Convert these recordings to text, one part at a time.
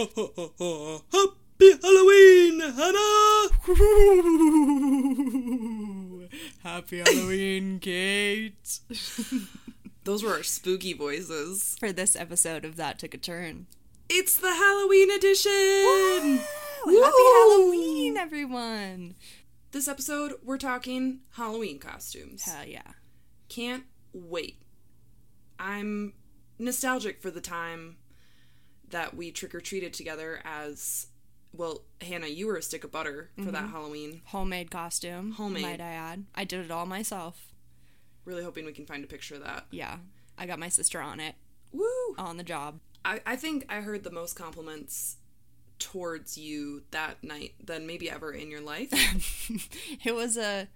Happy Halloween, Hannah! Happy Halloween, Kate. Those were our spooky voices. For this episode of That Took a Turn. It's the Halloween edition! Happy Woo! Halloween, everyone! This episode, we're talking Halloween costumes. Hell yeah. Can't wait. I'm nostalgic for the time that we trick or treated together as well, Hannah, you were a stick of butter for that mm-hmm. Halloween. Homemade costume. Homemade. Might I add. I did it all myself. Really hoping we can find a picture of that. Yeah. I got my sister on it. Woo! On the job. I, I think I heard the most compliments towards you that night than maybe ever in your life. it was a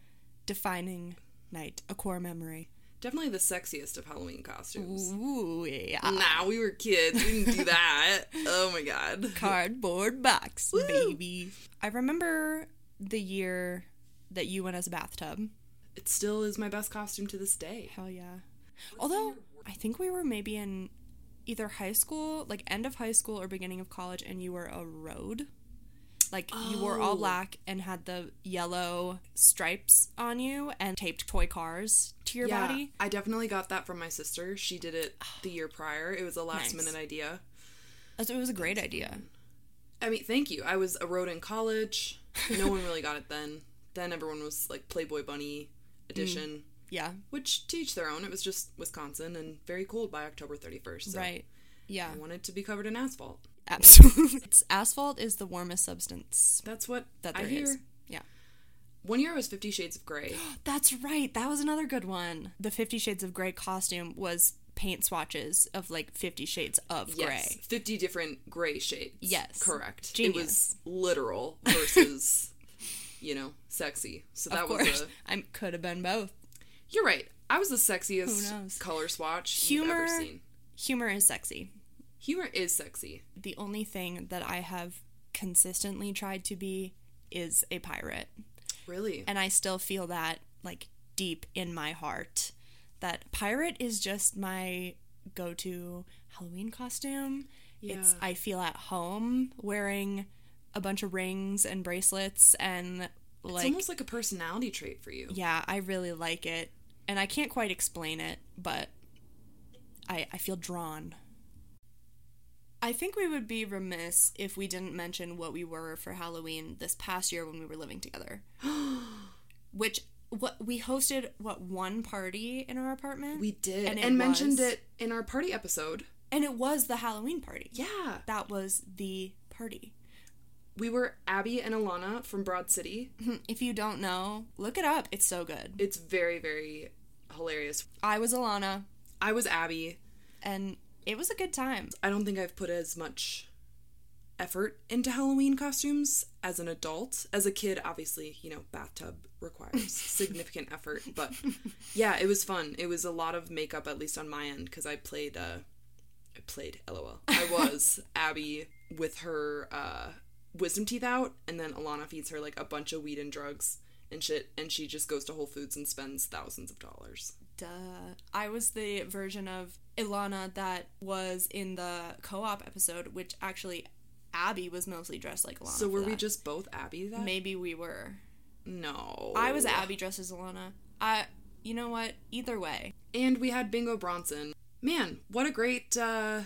defining night, a core memory. Definitely the sexiest of Halloween costumes. Ooh, yeah. Nah, we were kids. We didn't do that. oh my god. Cardboard box, baby. I remember the year that you went as a bathtub. It still is my best costume to this day. Hell yeah. Although, I think we were maybe in either high school, like end of high school or beginning of college, and you were a road. Like, you wore all Oh. black and had the yellow stripes on you and taped toy cars to your yeah, body. I definitely got that from my sister. She did it the year prior. It was a last Nice. minute idea. It was a great idea. I mean, thank you. I was a road in college. No one really got it then. Then everyone was like Playboy Bunny mm, edition, Yeah, which to each their own. It was just Wisconsin and very cold by October 31st. So right. Yeah, I wanted to be covered in asphalt. Absolutely. Asphalt is the warmest substance That's what that I hear. is. Yeah. One year it was Fifty Shades of Grey. That's right. That was another good one. The Fifty Shades of Grey costume was paint swatches of like Fifty Shades of Yes, Grey. 50 different gray shades. Yes. Correct. Genius. It was literal versus, you know, sexy. So that was a. I could have been both. You're right. I was the sexiest color swatch you've Humor- ever seen. Humor is sexy. Humor is sexy. The only thing that I have consistently tried to be is a pirate, Really. and I still feel that like deep in my heart that pirate is just my go-to Halloween costume. Yeah. It's I feel at home wearing a bunch of rings and bracelets and it's like almost like a personality trait for you. yeah, I really like it. And I can't quite explain it, but I I feel drawn. I think we would be remiss if we didn't mention what we were for Halloween this past year when we were living together. Which what we hosted what one party in our apartment? We did. And And, it mentioned it in our party episode. and it was the Halloween party. Yeah. That was the party. We were Abby and Ilana from Broad City. If you don't know, look it up. It's so good. It's very, very hilarious. I was Ilana I was Abby. and it was a good time. I don't think I've put as much effort into Halloween costumes as an adult. As a kid, obviously, you know, bathtub requires significant effort, but yeah, it was fun. It was a lot of makeup, at least on my end, because I played, uh, I played, lol. I was Abby with her, uh, wisdom teeth out, and then Ilana feeds her, like, a bunch of weed and drugs and shit, and she just goes to Whole Foods and spends thousands of dollars. Duh. I was the version of Ilana that was in the co-op episode, which actually Abby was mostly dressed like Ilana. So were we just both Abby that? Maybe we were. No. I was Abby dressed as Ilana. I. You know what? Either way, And we had Bingo Bronson. Man, what a great uh,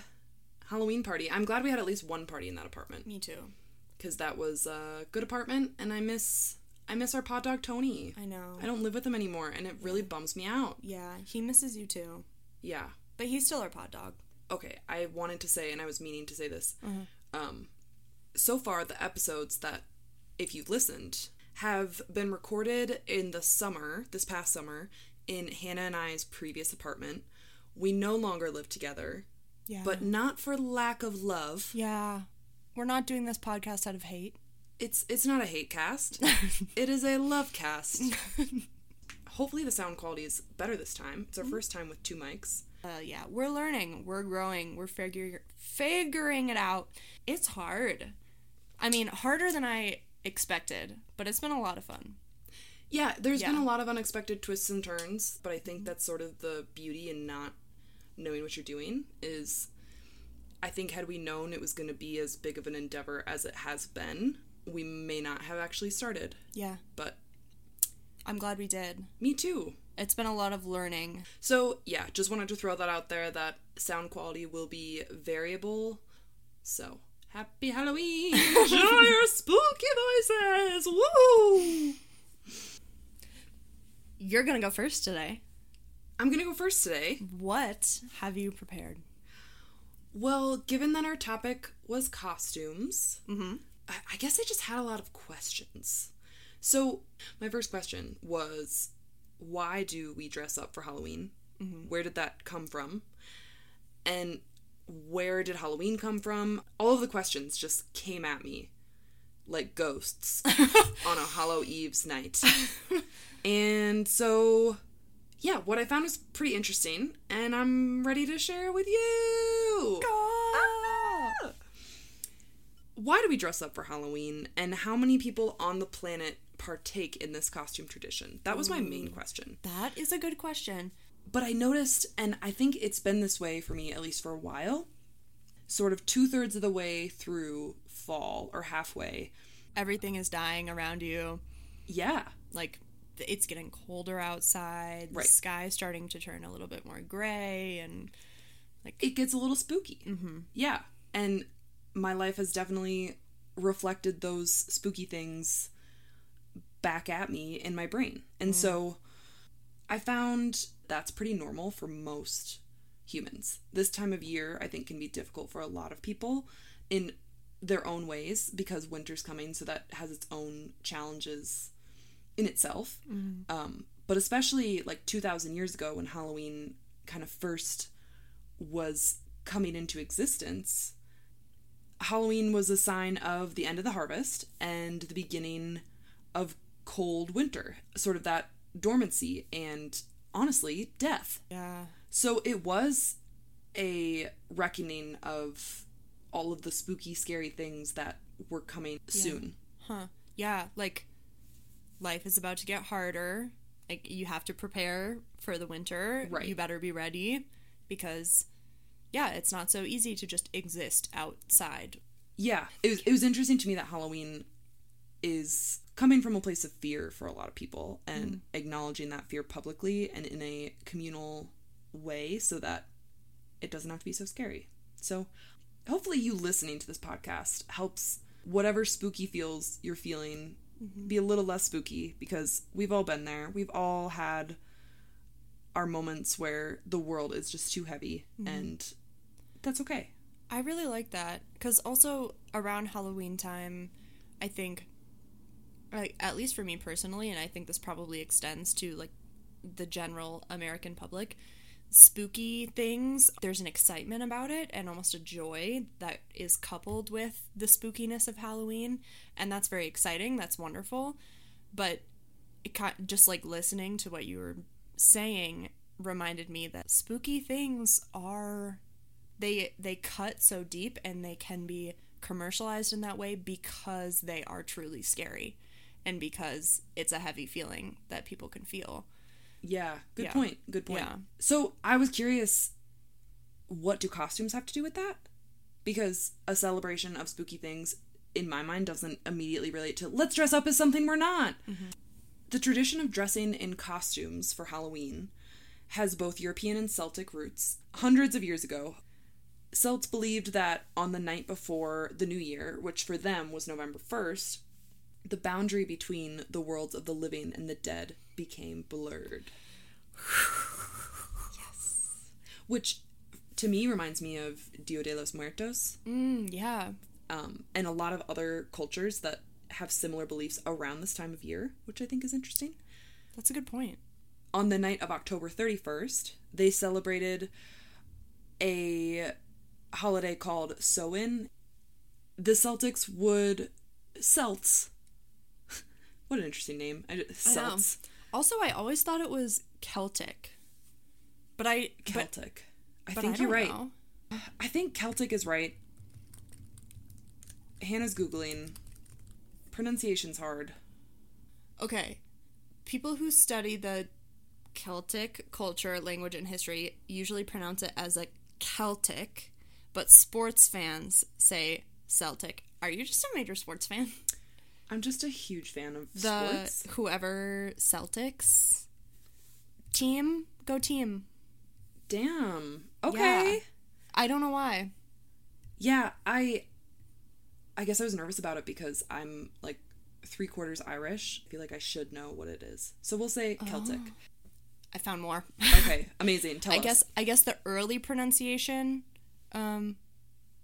Halloween party. I'm glad we had at least one party in that apartment me too. because that was a good apartment and I miss I miss our pod dog Tony. I know. I don't live with him anymore and it really bums me out. Yeah, he misses you too, Yeah. but he's still our pod dog. Okay, I wanted to say and I was meaning to say this. Uh-huh. Um so far the episodes that if you've listened have been recorded in the summer, this past summer, in Hannah and I's previous apartment. We no longer live together. Yeah. but not for lack of love. yeah, we're not doing this podcast out of hate. It's it's not a hate cast. it is a love cast. Hopefully the sound quality is better this time. It's our first time with two mics. uh, yeah, we're learning, we're growing, we're figuring figuring it out. It's hard. I mean, harder than I expected, but it's been a lot of fun. Yeah, there's been a lot of unexpected twists and turns, but I think that's sort of the beauty in not knowing what you're doing is I think had we known it was going to be as big of an endeavor as it has been, we may not have actually started. Yeah. But I'm glad we did. me too. It's been a lot of learning. So, yeah, just wanted to throw that out there that sound quality will be variable. So, happy Halloween! Enjoy your spooky voices! Woo! You're to go first today. I'm gonna go first today. What have you prepared? Well, given that our topic was costumes, Mm-hmm. I I guess I just had a lot of questions. So, my first question was why do we dress up for Halloween? Where did that come from? And where did Halloween come from? All of the questions just came at me like ghosts on a Hollow Eve's night. and so, yeah, what I found was pretty interesting, and I'm ready to share it with you. Ah! Why do we dress up for Halloween, and how many people on the planet partake in this costume tradition? That was my main question. That is a good question. But I noticed, and I think it's been this way for me at least for a while, sort of two thirds of the way through fall or halfway. Everything is dying around you. Yeah, Like, it's getting colder outside. The Right. sky's starting to turn a little bit more gray. And like it gets a little spooky. Mm-hmm. Yeah, and my life has definitely reflected those spooky things back at me in my brain. And so I found that's pretty normal for most humans. This time of year, I think, can be difficult for a lot of people in their own ways because winter's coming, so that has its own challenges in itself. Um, but especially like 2,000 years ago when Halloween kind of first was coming into existence, Halloween was a sign of the end of the harvest and the beginning of cold winter, sort of that dormancy and honestly, death. yeah. So it was a reckoning of all of the spooky, scary things that were coming soon. Huh. Yeah, like life is about to get harder. Like you have to prepare for the winter. Right. You better be ready because yeah, it's not so easy to just exist outside. Yeah, it was, it was interesting to me that Halloween is coming from a place of fear for a lot of people and mm. acknowledging that fear publicly and in a communal way so that it doesn't have to be so scary. So, hopefully, you listening to this podcast helps whatever spooky feels you're feeling mm-hmm. be a little less spooky because we've all been there. We've all had our moments where the world is just too heavy mm-hmm. and that's okay. I really like that because also around Halloween time, I think, like at least for me personally, and I think this probably extends to like the general American public, spooky things. There's an excitement about it and almost a joy that is coupled with the spookiness of Halloween, and that's very exciting. That's wonderful, but it kind just like listening to what you were saying reminded me that spooky things are they they cut so deep and they can be commercialized in that way because they are truly scary and because it's a heavy feeling that people can feel. Yeah, good Yeah. point. Good point. Yeah. So I was curious, what do costumes have to do with that? Because a celebration of spooky things, in my mind, doesn't immediately relate to let's dress up as something we're not. Mm-hmm. The tradition of dressing in costumes for Halloween has both European and Celtic roots. Hundreds of years ago, Celts believed that on the night before the new year, which for them was November 1st, the boundary between the worlds of the living and the dead became blurred. yes. Which to me reminds me of Dia de los Muertos Mm, yeah. um, and a lot of other cultures that have similar beliefs around this time of year, which I think is interesting. That's a good point. On the night of October 31st, they celebrated a holiday called Samhain. The Celtics would Celts. what an interesting name. I, I know. Celts. Also, I always thought it was Celtic. But I but, Celtic. I but think I you're right. know. I think Celtic is right. Hannah's Googling. Pronunciation's hard. Okay. People who study the Celtic culture, language, and history usually pronounce it as a Celtic, but sports fans say Celtic. Are you just a major sports fan? I'm just a huge fan of The sports. whoever Celtics team, go team. Damn. Okay. Yeah. I don't know why. Yeah, I I guess I was nervous about it because I'm like three quarters Irish. I feel like I should know what it is. So we'll say oh. Celtic. I found more. Okay, amazing. Tell I us. guess I guess the early pronunciation, um,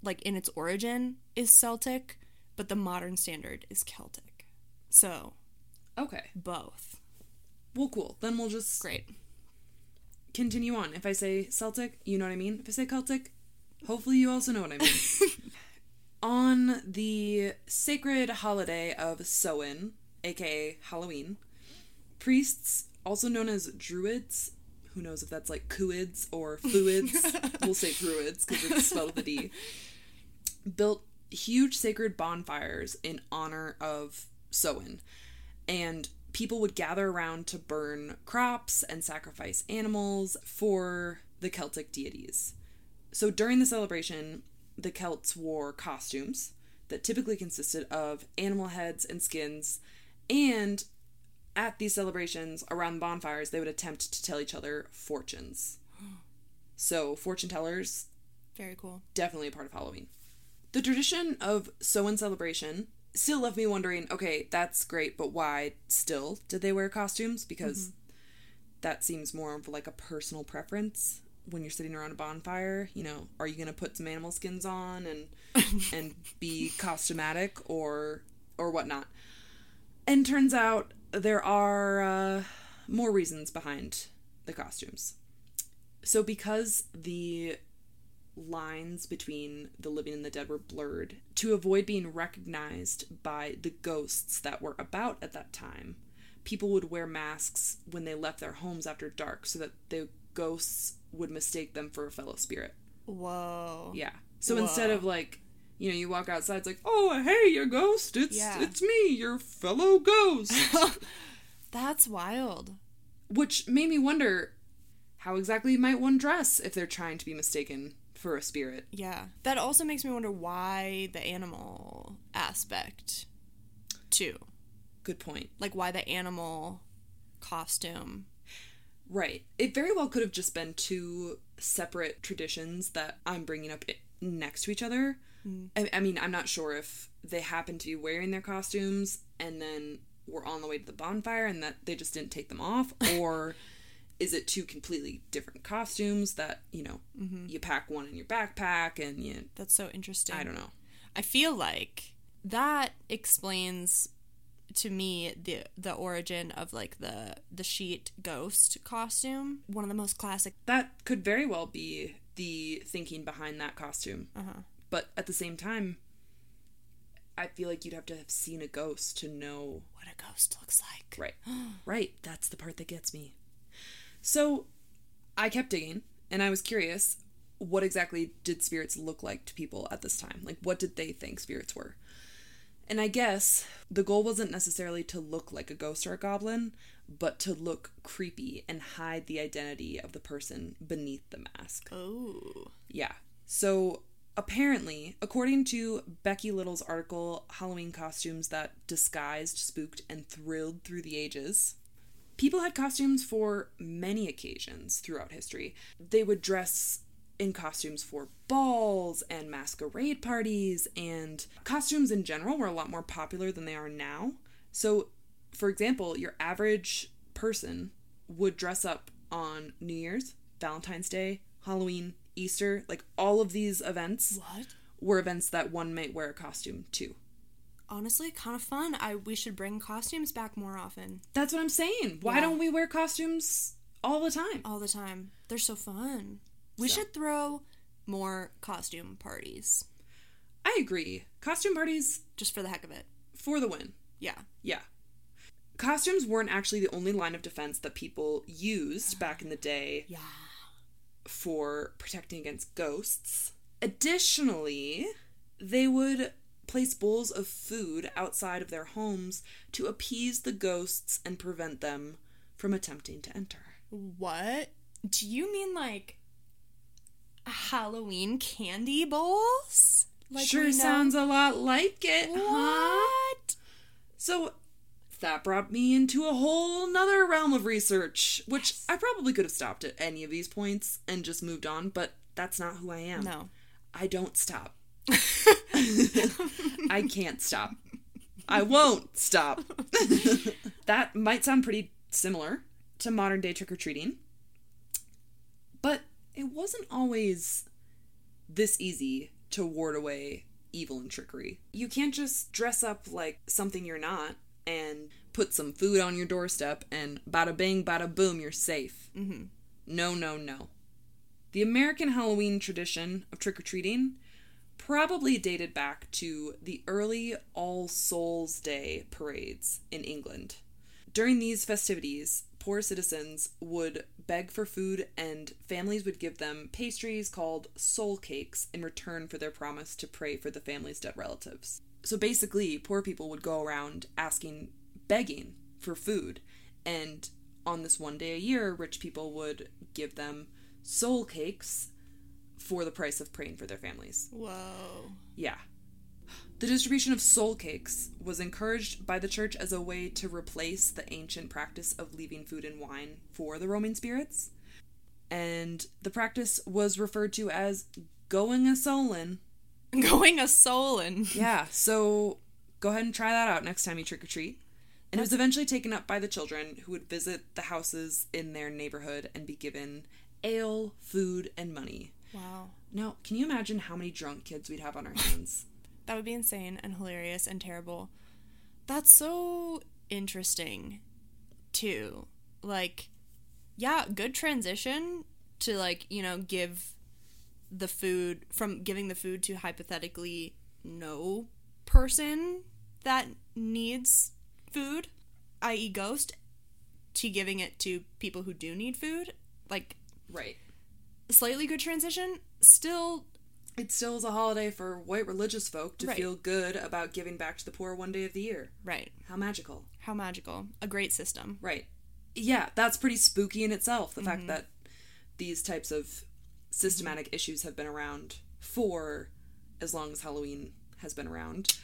like in its origin, is Celtic, but the modern standard is Celtic. So Okay. both. Well, cool. Then we'll just Great. continue on. If I say Celtic, you know what I mean. If I say Celtic, hopefully you also know what I mean. on the sacred holiday of Samhain, aka Halloween, priests, also known as druids, who knows if that's like cuids or fluids, we'll say druids because it's spelled with a D, built huge sacred bonfires in honor of Samhain. And people would gather around to burn crops and sacrifice animals for the Celtic deities. So during the celebration, the Celts wore costumes that typically consisted of animal heads and skins, and at these celebrations around bonfires, they would attempt to tell each other fortunes. So, fortune tellers, Very cool. definitely a part of Halloween. The tradition of Samhain celebration still left me wondering okay, that's great, but why still did they wear costumes? Because mm-hmm. that seems more of like a personal preference when you're sitting around a bonfire. You know, are you going to put some animal skins on and and be costumatic or or whatnot? And turns out there are uh, more reasons behind the costumes. So because the lines between the living and the dead were blurred to avoid being recognized by the ghosts that were about at that time. People would wear masks when they left their homes after dark so that the ghosts would mistake them for a fellow spirit. Whoa. Yeah. So instead of like, you know, you walk outside, it's like, oh, hey, you ghost, it's Yeah. it's me, your fellow ghost. That's wild. Which made me wonder how exactly might one dress if they're trying to be mistaken for a spirit. Yeah. That also makes me wonder why the animal aspect, too. Good point. Like, why the animal costume. Right. It very well could have just been two separate traditions that I'm bringing up next to each other. I, I mean, I'm not sure if they happened to be wearing their costumes and then were on the way to the bonfire and that they just didn't take them off, or is it two completely different costumes that you know you pack one in your backpack and you That's so interesting. I don't know. I feel like that explains to me the the origin of like the the sheet ghost costume. One of the most classic. That could very well be the thinking behind that costume. Uh-huh. But at the same time, I feel like you'd have to have seen a ghost to know What a ghost looks like. Right. right. That's the part that gets me. So I kept digging and I was curious what exactly did spirits look like to people at this time? Like, what did they think spirits were? And I guess the goal wasn't necessarily to look like a ghost or a goblin, but to look creepy and hide the identity of the person beneath the mask. Oh. Yeah. So apparently, according to Becky Little's article, Halloween Costumes That Disguised, Spooked, and Thrilled Through the Ages, people had costumes for many occasions throughout history. They would dress in costumes for balls and masquerade parties, and costumes in general were a lot more popular than they are now. So, for example, your average person would dress up on New Year's, Valentine's Day, Halloween, Easter, like all of these events What? were events that one might wear a costume to. Honestly, kind of fun. I we should bring costumes back more often. That's what I'm saying. Why Yeah. don't we wear costumes all the time? All the time. They're so fun. We So. should throw more costume parties I agree. Costume parties just for the heck of it. for the win. Yeah. Yeah. Costumes weren't actually the only line of defense that people used back in the day Yeah. For protecting against ghosts. Additionally, they would place bowls of food outside of their homes to appease the ghosts and prevent them from attempting to enter. What? Do you mean like Halloween candy bowls? Like sure sounds a lot like it, huh? So that brought me into a whole nother realm of research, which I probably could have stopped at any of these points and just moved on, but that's not who I am. No. I don't stop. I can't stop. I won't stop. that might sound pretty similar to modern day trick or treating, but it wasn't always this easy to ward away evil and trickery. You can't just dress up like something you're not and put some food on your doorstep and bada bing, bada boom, you're safe. Mm-hmm. No, no, no. The American Halloween tradition of trick or treating probably dated back to the early All Souls Day parades in England. During these festivities, poor citizens would beg for food and families would give them pastries called soul cakes in return for their promise to pray for the family's dead relatives. So basically, poor people would go around asking, begging for food, and on this one day a year, rich people would give them soul cakes for the price of praying for their families. Whoa. Yeah. The distribution of soul cakes was encouraged by the church as a way to replace the ancient practice of leaving food and wine for the roaming spirits. And the practice was referred to as going a soulin'. Going a solin. Yeah, so go ahead and try that out next time you trick or treat. And it was eventually taken up by the children who would visit the houses in their neighborhood and be given ale, food, and money. Wow. Now, can you imagine how many drunk kids we'd have on our hands? That would be insane and hilarious and terrible. That's so interesting, too. Like, yeah, good transition to, like, you know, give the food from giving the food to hypothetically no person that needs food, i.e., ghost, to giving it to people who do need food. Like, Right. slightly good transition. Still, It still is a holiday for white religious folk to Right. feel good about giving back to the poor one day of the year. right. How magical. How magical. A great system. Right. Yeah, that's pretty spooky in itself. The fact mm-hmm. that these types of systematic issues have been around for as long as Halloween has been around.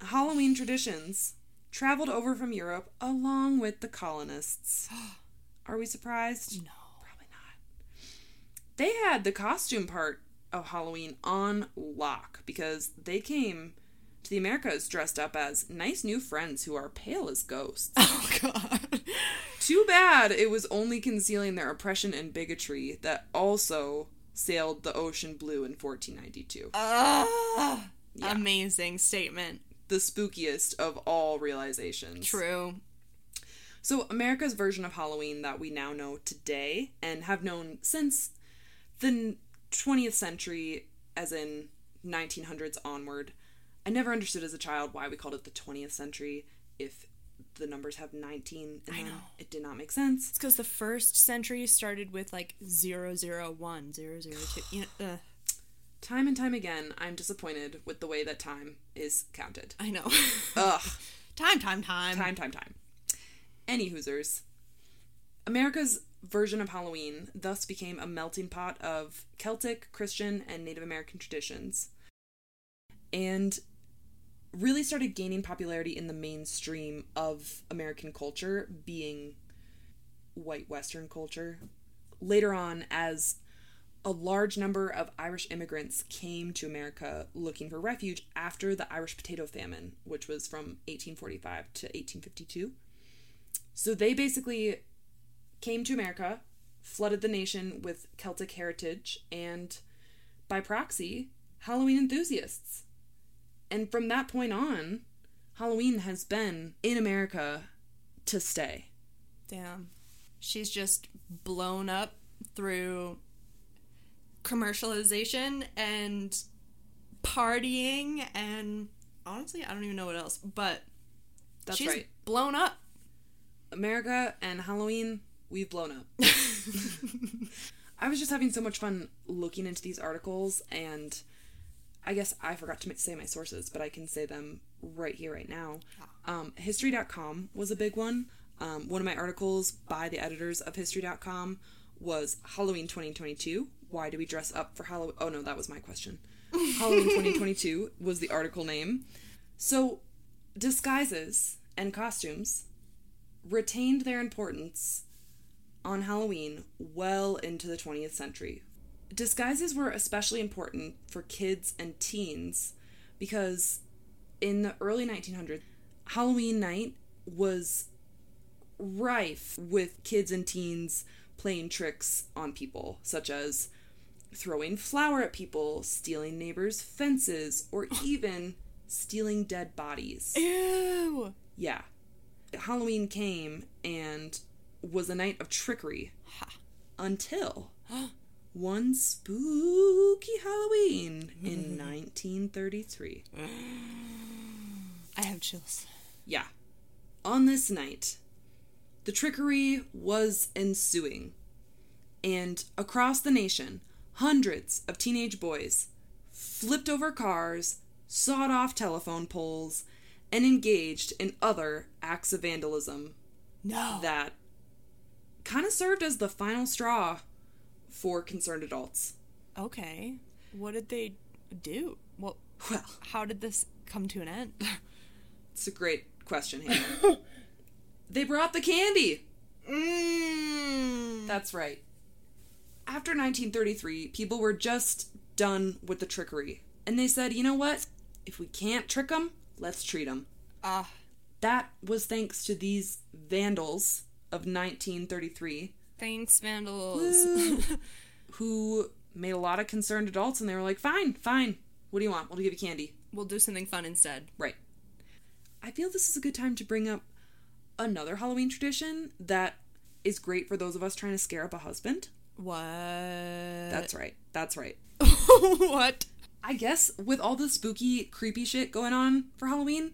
Halloween traditions traveled over from Europe along with the colonists. Are we surprised? No. Probably not. They had the costume part of Halloween on lock because they came to the Americas dressed up as nice new friends who are pale as ghosts. Oh, God. Too bad it was only concealing their oppression and bigotry that also sailed the ocean blue in 1492. Ah, Yeah. Amazing statement. The spookiest of all realizations. True. So, America's version of Halloween that we now know today and have known since the 20th century, as in 1900s onward. I never understood as a child why we called it the 20th century if the numbers have 19 in I know. It did not make sense. It's because the first century started with like 001, 002. You know, uh, Time and time again, I'm disappointed with the way that time is counted. I know. Ugh. time, time, time. Time, time, time. Any Hoosers. America's version of Halloween thus became a melting pot of Celtic, Christian, and Native American traditions, and really started gaining popularity in the mainstream of American culture, being white Western culture. Later on, as a large number of Irish immigrants came to America looking for refuge after the Irish potato famine, which was from 1845 to 1852. So they basically came to America, flooded the nation with Celtic heritage, and by proxy, Halloween enthusiasts. And from that point on, Halloween has been in America to stay. Damn. She's just blown up through commercialization and partying and honestly, I don't even know what else, but That's she's right. blown up. America and Halloween, we've blown up. I was just having so much fun looking into these articles, and I guess I forgot to say my sources, but I can say them right here, right now. Um, History.com was a big one. Um, one of my articles by the editors of History.com was Halloween 2022 why do we dress up for Halloween? Oh no, that was my question. Halloween 2022 was the article name. So, disguises and costumes retained their importance on Halloween well into the 20th century. Disguises were especially important for kids and teens because in the early 1900s, Halloween night was rife with kids and teens playing tricks on people, such as throwing flour at people, stealing neighbors' fences, or even stealing dead bodies. Ew. Yeah. Halloween came and was a night of trickery until one spooky Halloween in mm-hmm. 1933. I have chills. Yeah. On this night, the trickery was ensuing. And across the nation, hundreds of teenage boys flipped over cars, sawed off telephone poles, and engaged in other acts of vandalism No. that kind of served as the final straw for concerned adults. okay. What did they do? Well, Well, how did this come to an end? it's a great question, Hannah. they brought the candy. Mm. That's right. After 1933, people were just done with the trickery. And they said, you know what? If we can't trick them, let's treat them. Ah, That was thanks to these vandals of 1933 thanks, vandals. who made a lot of concerned adults and they were like, fine, fine. What do you want? We'll give you candy. we'll do something fun instead. Right. I feel this is a good time to bring up another Halloween tradition that is great for those of us trying to scare up a husband. What? That's right. That's right. what? I guess with all the spooky, creepy shit going on for Halloween,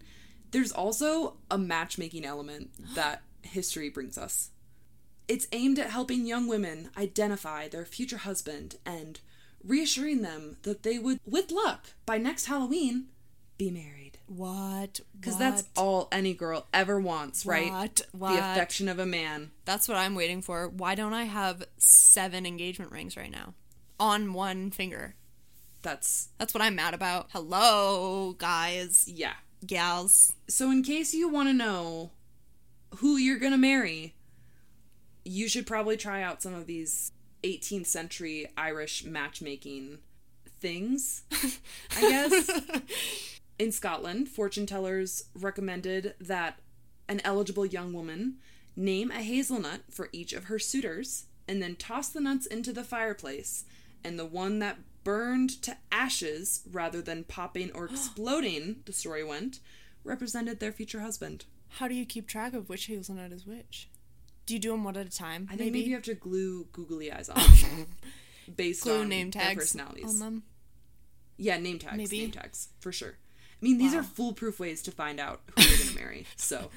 there's also a matchmaking element that history brings us. It's aimed at helping young women identify their future husband and reassuring them that they would, with luck, by next Halloween, be married. What? Because that's all any girl ever wants, right? What? The affection of a man. That's what I'm waiting for. Why don't I have seven engagement rings right now? On one finger. That's, That's what I'm mad about. Hello, guys, yeah. gals. So, in case you want to know who you're to marry, you should probably try out some of these 18th century Irish matchmaking things, I guess. In Scotland, fortune tellers recommended that an eligible young woman name a hazelnut for each of her suitors and then toss the nuts into the fireplace, and the one that burned to ashes rather than popping or exploding, the story went, represented their future husband. How do you keep track of which hazelnut is which? Do you do them one at a time? I think maybe, you have to glue googly eyes on based glue on name their tags personalities. on them. Yeah, name tags. Maybe. Name tags for sure. I mean, these Wow. are foolproof ways to find out who you're going to marry. So,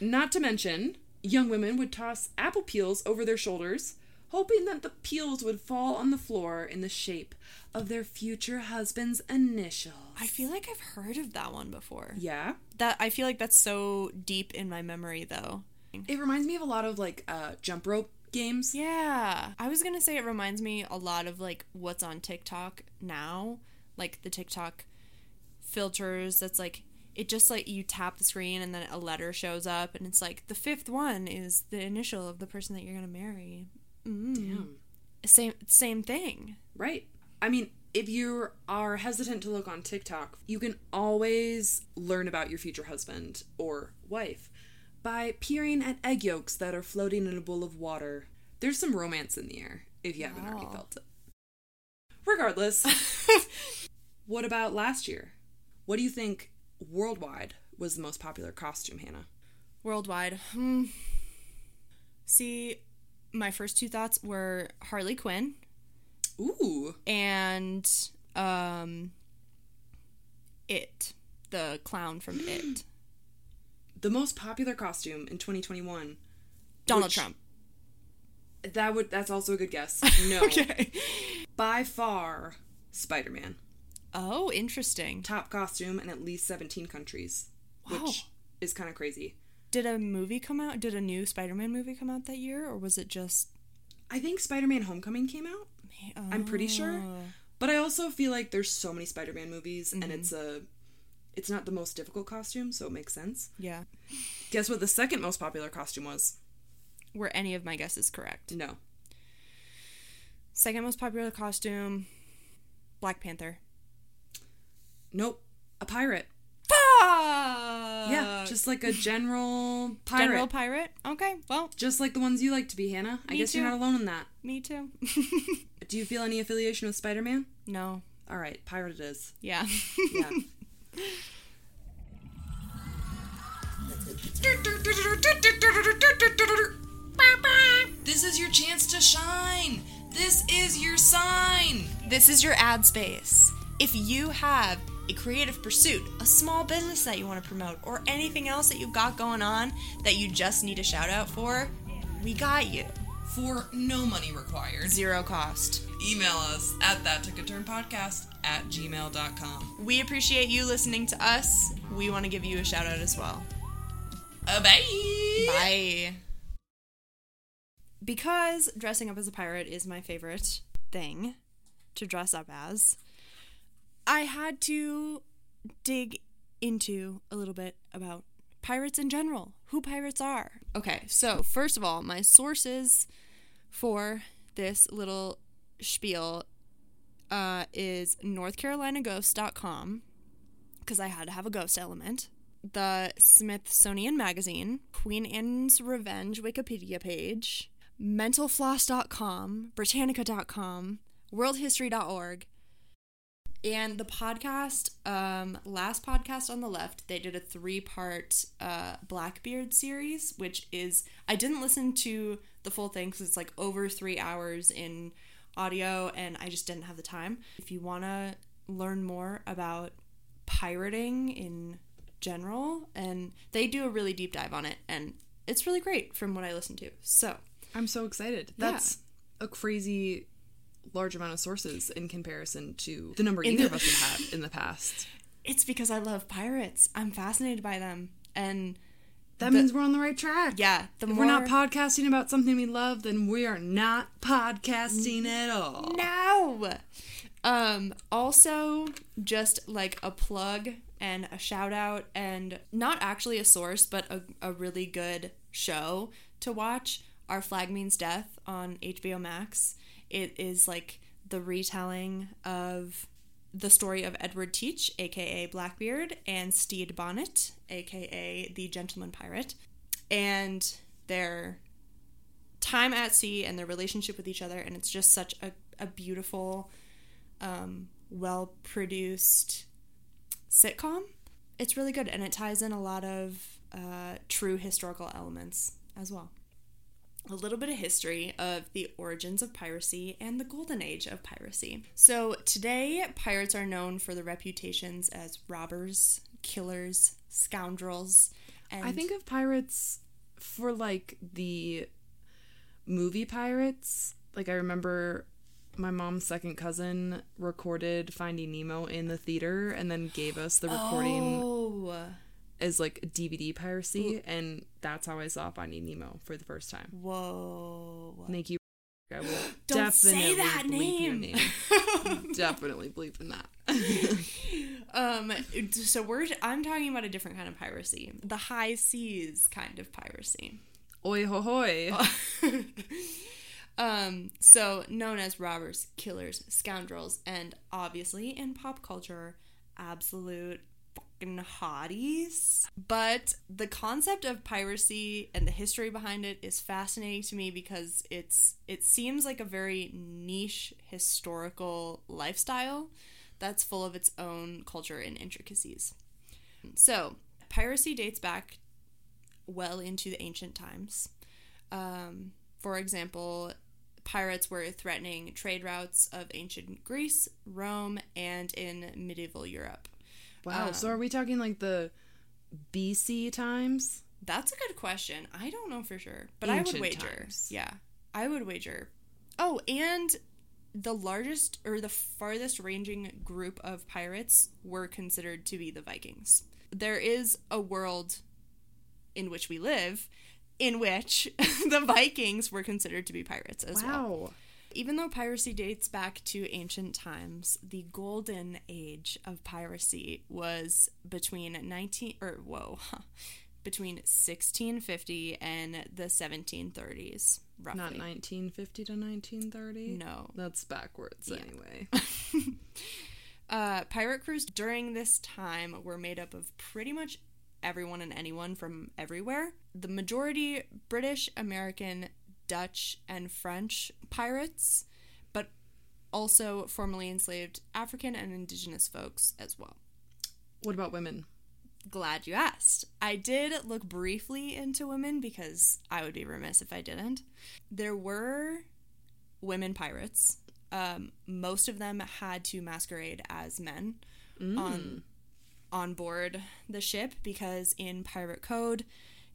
not to mention, young women would toss apple peels over their shoulders, hoping that the peels would fall on the floor in the shape of their future husband's initials. I feel like I've heard of that one before. Yeah. That I feel like that's so deep in my memory though. It reminds me of a lot of like uh, jump rope games. Yeah. I was going to say it reminds me a lot of like what's on TikTok now, like the TikTok filters that's like it just like you tap the screen and then a letter shows up and it's like the fifth one is the initial of the person that you're going to marry. Mm. Damn. Same same thing. Right. I mean, if you are hesitant to look on TikTok, you can always learn about your future husband or wife by peering at egg yolks that are floating in a bowl of water. There's some romance in the air if you haven't already felt it. Regardless, what about last year? What do you think worldwide was the most popular costume, Hannah? Worldwide. Hmm. See, my first two thoughts were Harley Quinn Ooh, and um it the clown from it the most popular costume in 2021. donald Which- trump That would that's also a good guess. No. okay By far, Spider-Man. oh interesting top costume in at least 17 countries, Wow. which is kind of crazy. did a movie come out did a new spider-man movie come out that year or was it just I think Spider Man Homecoming came out. I'm pretty sure. Oh. But I also feel like there's so many Spider-Man movies Mm-hmm. and it's a it's not the most difficult costume, so it makes sense. Yeah. Guess what the second most popular costume was? Were any of my guesses correct? No. Second most popular costume Black Panther. Nope. A pirate. Fuck! yeah, just like a general pirate. General pirate? Okay, well, just like the ones you like to be, Hannah. I guess you're not alone in that. me too. Do you feel any affiliation with Spider-Man? no. All right, pirate it is. Yeah. Yeah. This is your chance to shine. This is your sign. This is your ad space. If you have a creative pursuit, a small business that you want to promote, or anything else that you've got going on that you just need a shout out for, we got you. For no money required. Zero cost. Email us at that took a turn podcast at gmail.com. We appreciate you listening to us. We want to give you a shout out as well. Uh, bye. Bye. Because dressing up as a pirate is my favorite thing to dress up as, I had to dig into a little bit about pirates in general, who pirates are. Okay, so first of all, my sources for this little spiel uh, is northcarolinaghost.com because I had to have a ghost element. The Smithsonian Magazine, Queen Anne's Revenge Wikipedia page, mentalfloss.com, britannica.com, worldhistory.org, and the podcast, um, last podcast on the left, they did a three part uh, Blackbeard series, which is, I didn't listen to the full thing because it's like over three hours in audio and I just didn't have the time. If you want to learn more about pirating in general, and they do a really deep dive on it, and it's really great from what I listened to. So, I'm so excited. Yeah. That's a crazy large amount of sources in comparison to the number In either the- of us have had in the past. it's because I love pirates. I'm fascinated by them. And That The- means we're on the right track. yeah, the If more we're not podcasting about something we love, then we are not podcasting at all. No. Um also just like a plug and a shout out and not actually a source but a, a really good show to watch Our Flag Means Death on HBO Max. It is like the retelling of the story of Edward Teach, aka Blackbeard, and Stede Bonnet, aka the Gentleman Pirate, and their time at sea and their relationship with each other. And it's just such a, a beautiful, um, well produced sitcom. It's really good, and it ties in a lot of uh, true historical elements as well. A little bit of history of the origins of piracy and the golden age of piracy. So, today, pirates are known for their reputations as robbers, killers, scoundrels, and I think of pirates for like the movie pirates. Like I remember my mom's second cousin recorded Finding Nemo in the theater and then gave us the recording Oh, as like DVD piracy and that's how I saw Finding Nemo for the first time. whoa. Thank you. I will Don't say that name. name. definitely bleeping that. Um, so we're I'm talking about a different kind of piracy, the high seas kind of piracy. Oi ho hoi. um, so known as robbers, killers, scoundrels, and obviously in pop culture, absolute fucking hotties. But the concept of piracy and the history behind it is fascinating to me because it's it seems like a very niche historical lifestyle that's full of its own culture and intricacies. So, piracy dates back well into the ancient times. Um, for example, pirates were threatening trade routes of ancient Greece, Rome, and in medieval Europe. Wow. so um, are we talking like the BC times? That's a good question. I don't know for sure, but I would wager. times. Yeah, I would wager. Oh, and the largest or the farthest ranging group of pirates were considered to be the Vikings. There is a world in which we live in which the Vikings were considered to be pirates as well. Even though piracy dates back to ancient times, the golden age of piracy was between 19 or whoa, between 1650 and the 1730s, roughly. Not 1950 to 1930? No. That's backwards anyway. Uh, pirate crews during this time were made up of pretty much everyone and anyone from everywhere. The majority British, American, Dutch, and French pirates, but also formerly enslaved African and indigenous folks as well. what about women? Glad you asked. I did look briefly into women because I would be remiss if I didn't. There were women pirates. Um, most of them had to masquerade as men on on board the ship because in pirate code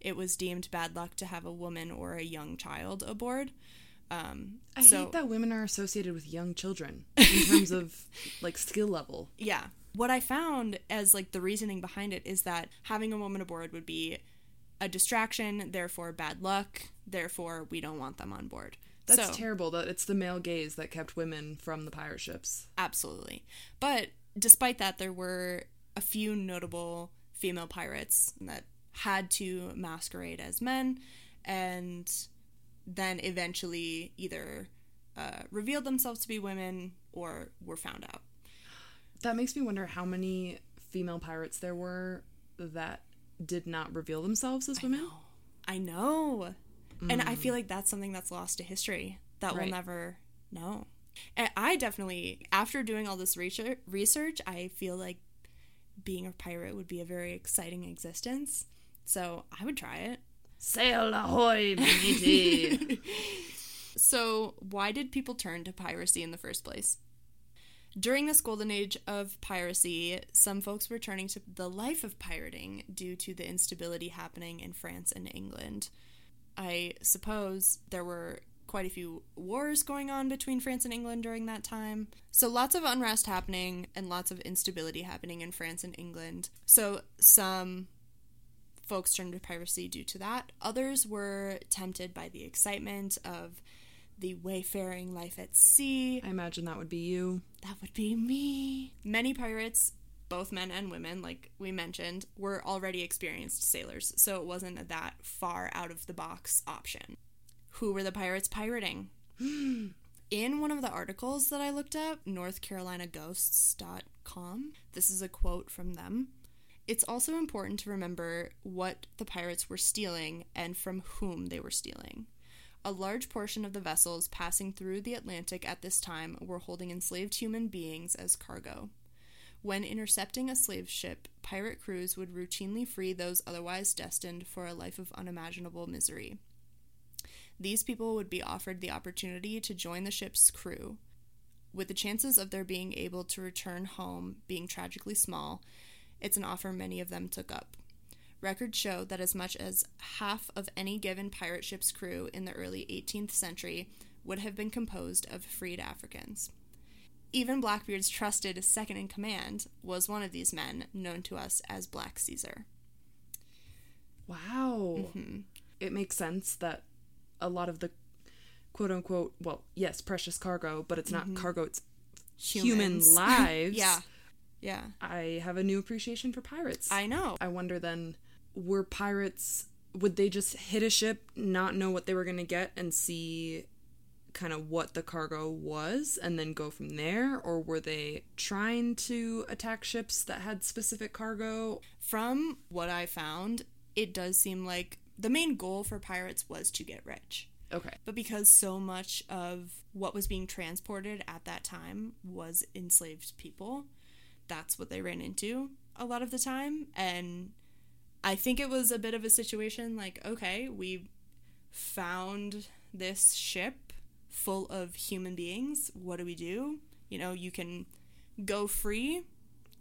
it was deemed bad luck to have a woman or a young child aboard. Um, I so hate that women are associated with young children in terms of like skill level. yeah, what I found as like the reasoning behind it is that having a woman aboard would be a distraction, therefore bad luck, therefore we don't want them on board. That's so, terrible that it's the male gaze that kept women from the pirate ships. Absolutely. But despite that, there were a few notable female pirates that had to masquerade as men and then eventually either uh, revealed themselves to be women or were found out. That makes me wonder how many female pirates there were that did not reveal themselves as women. I know. And I feel like that's something that's lost to history that Right. we'll never know. And I definitely, after doing all this research, I feel like being a pirate would be a very exciting existence. So I would try it. Sail ahoy, matey! So, why did people turn to piracy in the first place? During this golden age of piracy, some folks were turning to the life of pirating due to the instability happening in France and England. I suppose there were quite a few wars going on between France and England during that time. So, lots of unrest happening and lots of instability happening in France and England. So, some folks turned to piracy due to that. Others were tempted by the excitement of the wayfaring life at sea. I imagine that would be you. That would be me. Many pirates, both men and women, like we mentioned, were already experienced sailors, so it wasn't a that far out of the box option. Who were the pirates pirating? In one of the articles that I looked up, NorthCarolinaGhosts.com, this is a quote from them. It's also important to remember what the pirates were stealing and from whom they were stealing. A large portion of the vessels passing through the Atlantic at this time were holding enslaved human beings as cargo. When intercepting a slave ship, pirate crews would routinely free those otherwise destined for a life of unimaginable misery. These people would be offered the opportunity to join the ship's crew. With the chances of their being able to return home being tragically small, it's an offer many of them took up. Records show that as much as half of any given pirate ship's crew in the early 18th century would have been composed of freed Africans. Even Blackbeard's trusted second in command was one of these men, known to us as Black Caesar. Wow. Mm-hmm. It makes sense that a lot of the quote unquote, well, yes, precious cargo, but it's not mm-hmm. cargo, it's human lives. Yeah. Yeah. I have a new appreciation for pirates. I know. I wonder then, were pirates, would they just hit a ship, not know what they were going to get, and see kind of what the cargo was, and then go from there? Or were they trying to attack ships that had specific cargo? From what I found, it does seem like the main goal for pirates was to get rich. Okay. But because so much of what was being transported at that time was enslaved people, that's what they ran into a lot of the time. And I think it was a bit of a situation like, okay, we found this ship full of human beings. What do we do? You know, you can go free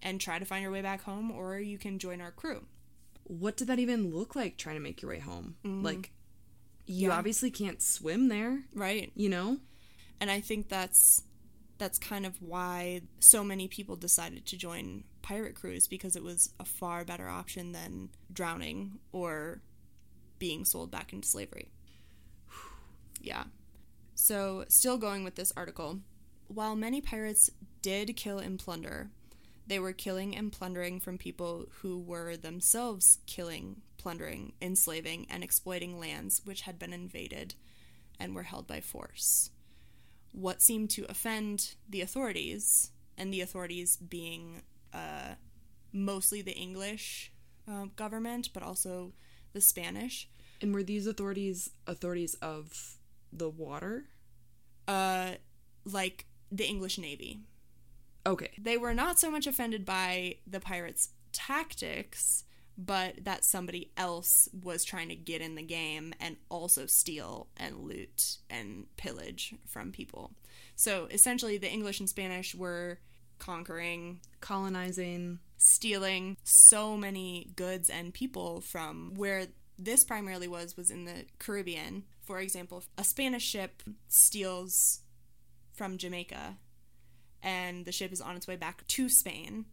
and try to find your way back home, or you can join our crew. What did that even look like trying to make your way home? Mm-hmm. Like, you Yeah. obviously can't swim there, Right. you know? and I think that's that's kind of why so many people decided to join pirate crews because it was a far better option than drowning or being sold back into slavery. Yeah. So, still going with this article, while many pirates did kill and plunder, they were killing and plundering from people who were themselves killing, plundering, enslaving, and exploiting lands which had been invaded and were held by force. What seemed to offend the authorities, and the authorities being uh, mostly the English uh, government, but also the Spanish, And were these authorities authorities of the water? uh, like the English Navy. Okay. They were not so much offended by the pirates' tactics, but that somebody else was trying to get in the game and also steal and loot and pillage from people. So essentially, the English and Spanish were conquering, Colonizing. stealing so many goods and people from where this primarily was was in the Caribbean. For example, a Spanish ship steals from Jamaica and the ship is on its way back to Spain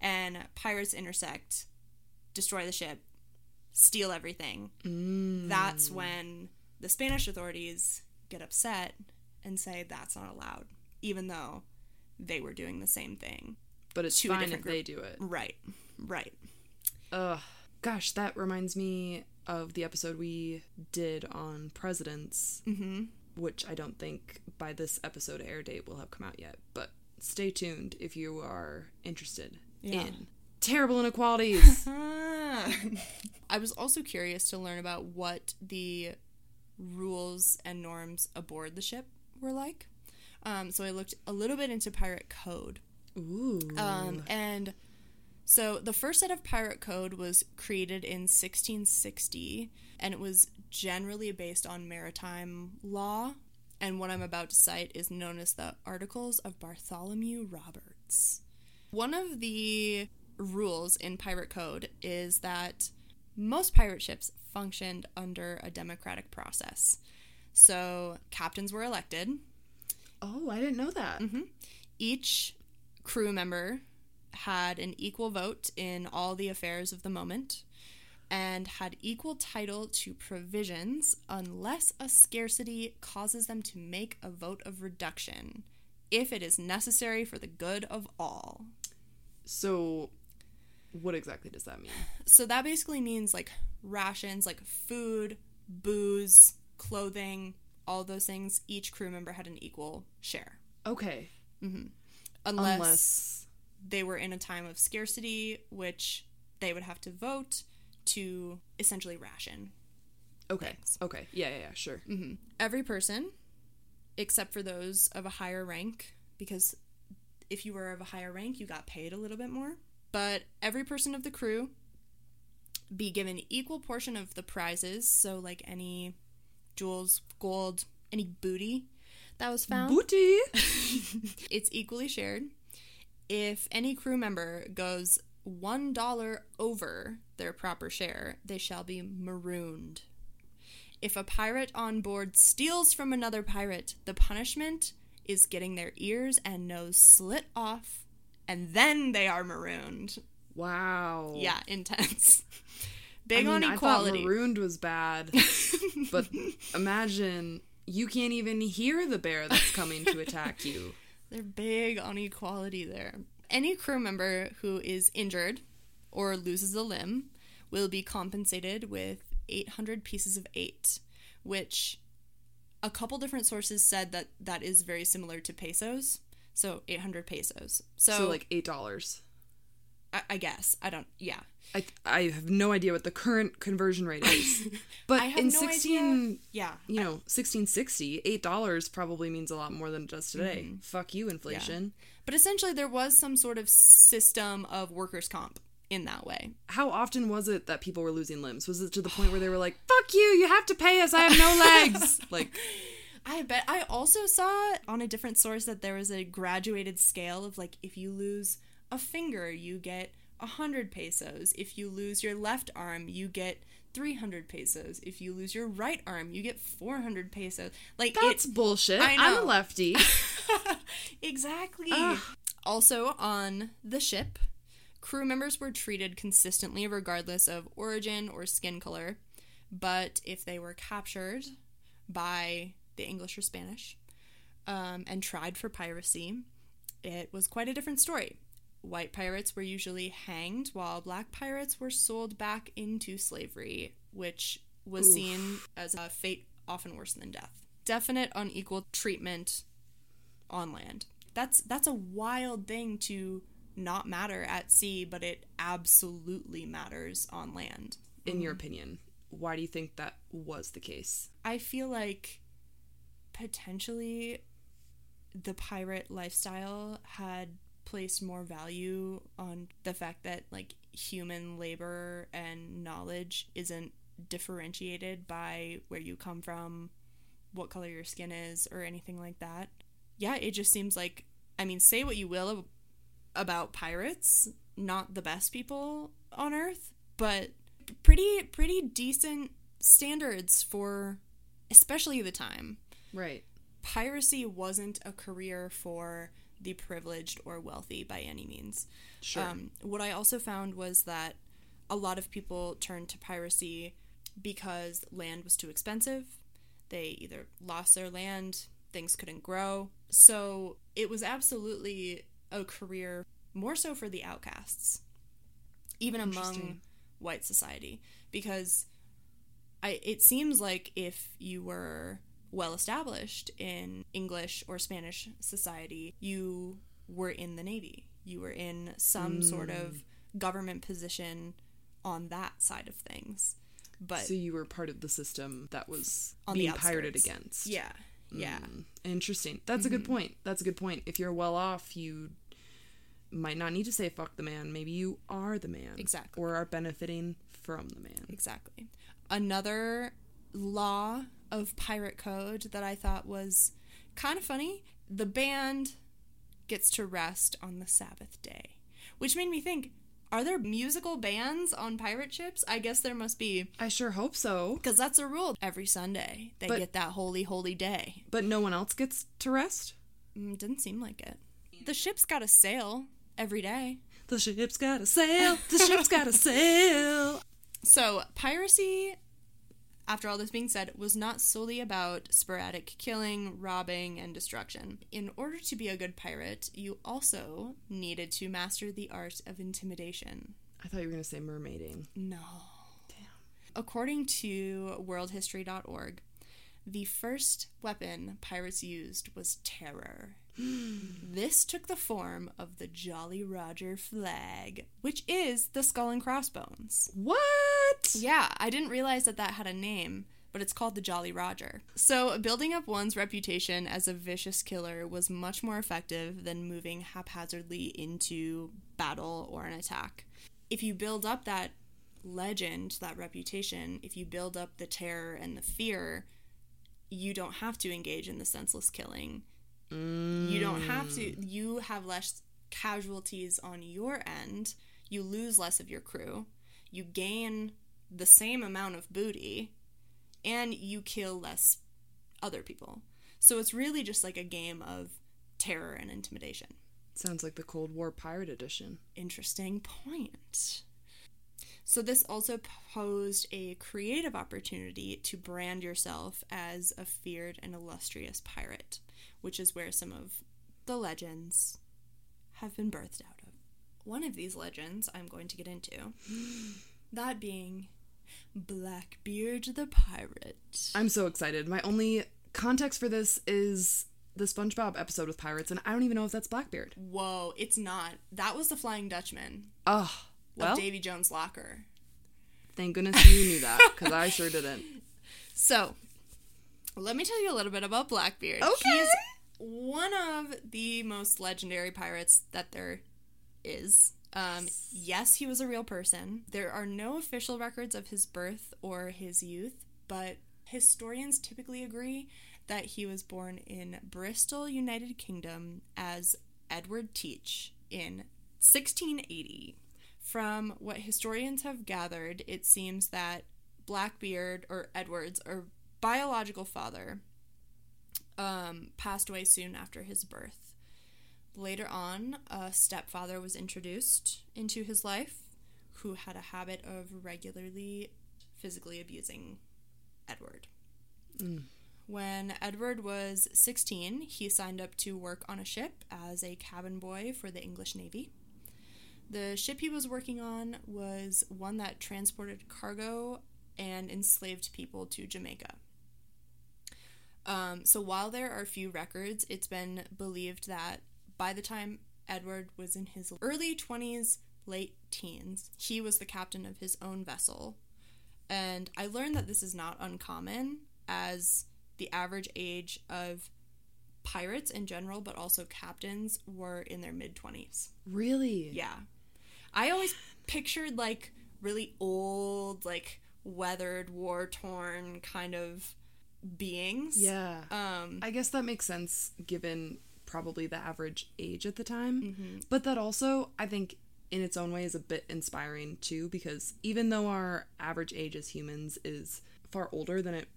and pirates intersect, destroy the ship, steal everything. Mm. That's when the Spanish authorities get upset and say that's not allowed even though they were doing the same thing. But it's fine if different they do it. Right. Right. Ugh. Gosh, that reminds me of the episode we did on presidents, Mhm. which I don't think by this episode air date will have come out yet. But stay tuned if you are interested Yeah. in terrible inequalities. I was also curious to learn about what the rules and norms aboard the ship were like. Um, so I looked a little bit into pirate code. Ooh. Um, and so the first set of pirate code was created in 1660, and it was generally based on maritime law. And what I'm about to cite is known as the Articles of Bartholomew Roberts. One of the rules in pirate code is that most pirate ships functioned under a democratic process. So captains were elected, oh, I didn't know that. Mm-hmm. each crew member had an equal vote in all the affairs of the moment and had equal title to provisions unless a scarcity causes them to make a vote of reduction if it is necessary for the good of all. So, what exactly does that mean? So that basically means like rations, like food, booze, clothing, all those things, each crew member had an equal share. Okay. Mm-hmm. Unless, Unless. they were in a time of scarcity, which they would have to vote to essentially ration. Okay. Okay. Yeah, yeah, yeah, sure. Mm-hmm. Every person, except for those of a higher rank, because if you were of a higher rank, you got paid a little bit more. But every person of the crew be given equal portion of the prizes, so like any jewels, gold, any booty that was found. Booty! it's equally shared. If any crew member goes one dollar over their proper share, they shall be marooned. If a pirate on board steals from another pirate, the punishment is getting their ears and nose slit off, and then they are marooned. Wow. Yeah, intense. I Big mean, on I thought equality. marooned was bad, but imagine you can't even hear the bear that's coming to attack you. They're big on equality there. Any crew member who is injured or loses a limb will be compensated with 800 pieces of eight, which a couple different sources said that that is very similar to pesos. So 800 pesos. So, So, like eight dollars. I, I guess I don't. Yeah, I I have no idea what the current conversion rate is, but in no sixteen, yeah. you know, sixteen sixty, eight dollars probably means a lot more than it does today. Mm-hmm. Fuck you, inflation. But essentially, there was some sort of system of workers' comp in that way. How often was it that people were losing limbs? Was it to the point where they were like, "Fuck you, you have to pay us. I have no legs." like, I bet I also saw on a different source that there was a graduated scale of like if you lose a finger, you get a hundred pesos. If you lose your left arm, you get three hundred pesos. If you lose your right arm, you get four hundred pesos. Like that's it's bullshit. I I'm a lefty. exactly. Ugh. Also on the ship, crew members were treated consistently regardless of origin or skin color. But if they were captured by the English or Spanish, um, and tried for piracy, it was quite a different story. White pirates were usually hanged, while black pirates were sold back into slavery, which was Oof. seen as a fate often worse than death. Definite unequal treatment on land. That's that's a wild thing to not matter at sea, but it absolutely matters on land. In your opinion, why do you think that was the case? I feel like potentially the pirate lifestyle had placed more value on the fact that like human labor and knowledge isn't differentiated by where you come from, what color your skin is, or anything like that. Yeah, it just seems like I mean, say what you will about pirates, not the best people on earth, but pretty pretty decent standards for especially the time. Right. Piracy wasn't a career for the privileged or wealthy by any means. Sure. Um, what I also found was that a lot of people turned to piracy because land was too expensive. They either lost their land, things couldn't grow. So it was absolutely a career more so for the outcasts, even among white society. Because I, it seems like if you were well established in English or Spanish society, you were in the Navy. You were in some sort of government position on that side of things. But so you were part of the system that was being pirated against. yeah, yeah, Mm, interesting. That's a good point. That's a good point. If you're well off, you might not need to say fuck the man. Maybe you are the man. Exactly. Or are benefiting from the man. exactly. Another law of pirate code that I thought was kind of funny the band gets to rest on the Sabbath day, which made me think are there musical bands on pirate ships? I guess there must be. I sure hope so. Because that's a rule. Every Sunday, they But- get that holy, holy day. But no one else gets to rest? Mm, didn't seem like it. The ship's got to sail every day. The ship's gotta sail. The ship's gotta sail. So, piracy, after all this being said, was not solely about sporadic killing, robbing, and destruction. In order to be a good pirate, you also needed to master the art of intimidation. I thought you were gonna say mermaiding. No. Damn. According to worldhistory.org, the first weapon pirates used was terror. this took the form of the Jolly Roger flag, which is the skull and crossbones. What? Yeah, I didn't realize that that had a name, but it's called the Jolly Roger. So, building up one's reputation as a vicious killer was much more effective than moving haphazardly into battle or an attack. If you build up that legend, that reputation, if you build up the terror and the fear, you don't have to engage in the senseless killing. You don't have to, mm. you have less casualties on your end. You lose less of your crew. You gain the same amount of booty and you kill less other people. So it's really just like a game of terror and intimidation. Sounds like the Cold War Pirate Edition. Interesting point. So, this also posed a creative opportunity to brand yourself as a feared and illustrious pirate, which is where some of the legends have been birthed out of. One of these legends I'm going to get into, that being Blackbeard the Pirate. I'm so excited. My only context for this is the SpongeBob episode with pirates, and I don't even know if that's Blackbeard. Whoa, it's not. That was the Flying Dutchman Oh, well, of Davy Jones' locker. thank goodness you knew that, because I sure didn't. So, let me tell you a little bit about Blackbeard. Okay. He's one of the most legendary pirates that there is. Um, yes, he was a real person. There are no official records of his birth or his youth, but historians typically agree that he was born in Bristol, United Kingdom, as Edward Teach in 1680. From what historians have gathered, it seems that Blackbeard or Edward's or biological father um, passed away soon after his birth. Later on, a stepfather was introduced into his life who had a habit of regularly physically abusing Edward. When Edward was 16, he signed up to work on a ship as a cabin boy for the English Navy. The ship he was working on was one that transported cargo and enslaved people to Jamaica. Um, so while there are few records, it's been believed that by the time Edward was in his early 20s, late teens, he was the captain of his own vessel. And I learned that this is not uncommon, as the average age of pirates in general, but also captains, were in their mid 20s. Really? Yeah. I always pictured like really old, like weathered, war torn kind of beings. Yeah. Um, I guess that makes sense given probably the average age at the time. Mm-hmm. But that also, I think, in its own way, is a bit inspiring too, because even though our average age as humans is far older than it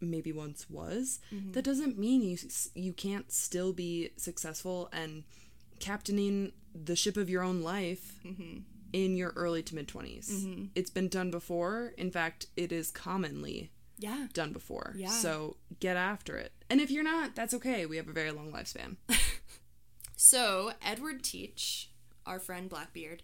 maybe once was, mm-hmm. that doesn't mean you you can't still be successful and captaining the ship of your own life mm-hmm. in your early to mid 20s. It's been done before. In fact, it is commonly yeah. done before. Yeah. So get after it. And if you're not, that's okay. We have a very long lifespan. So, Edward Teach, our friend Blackbeard,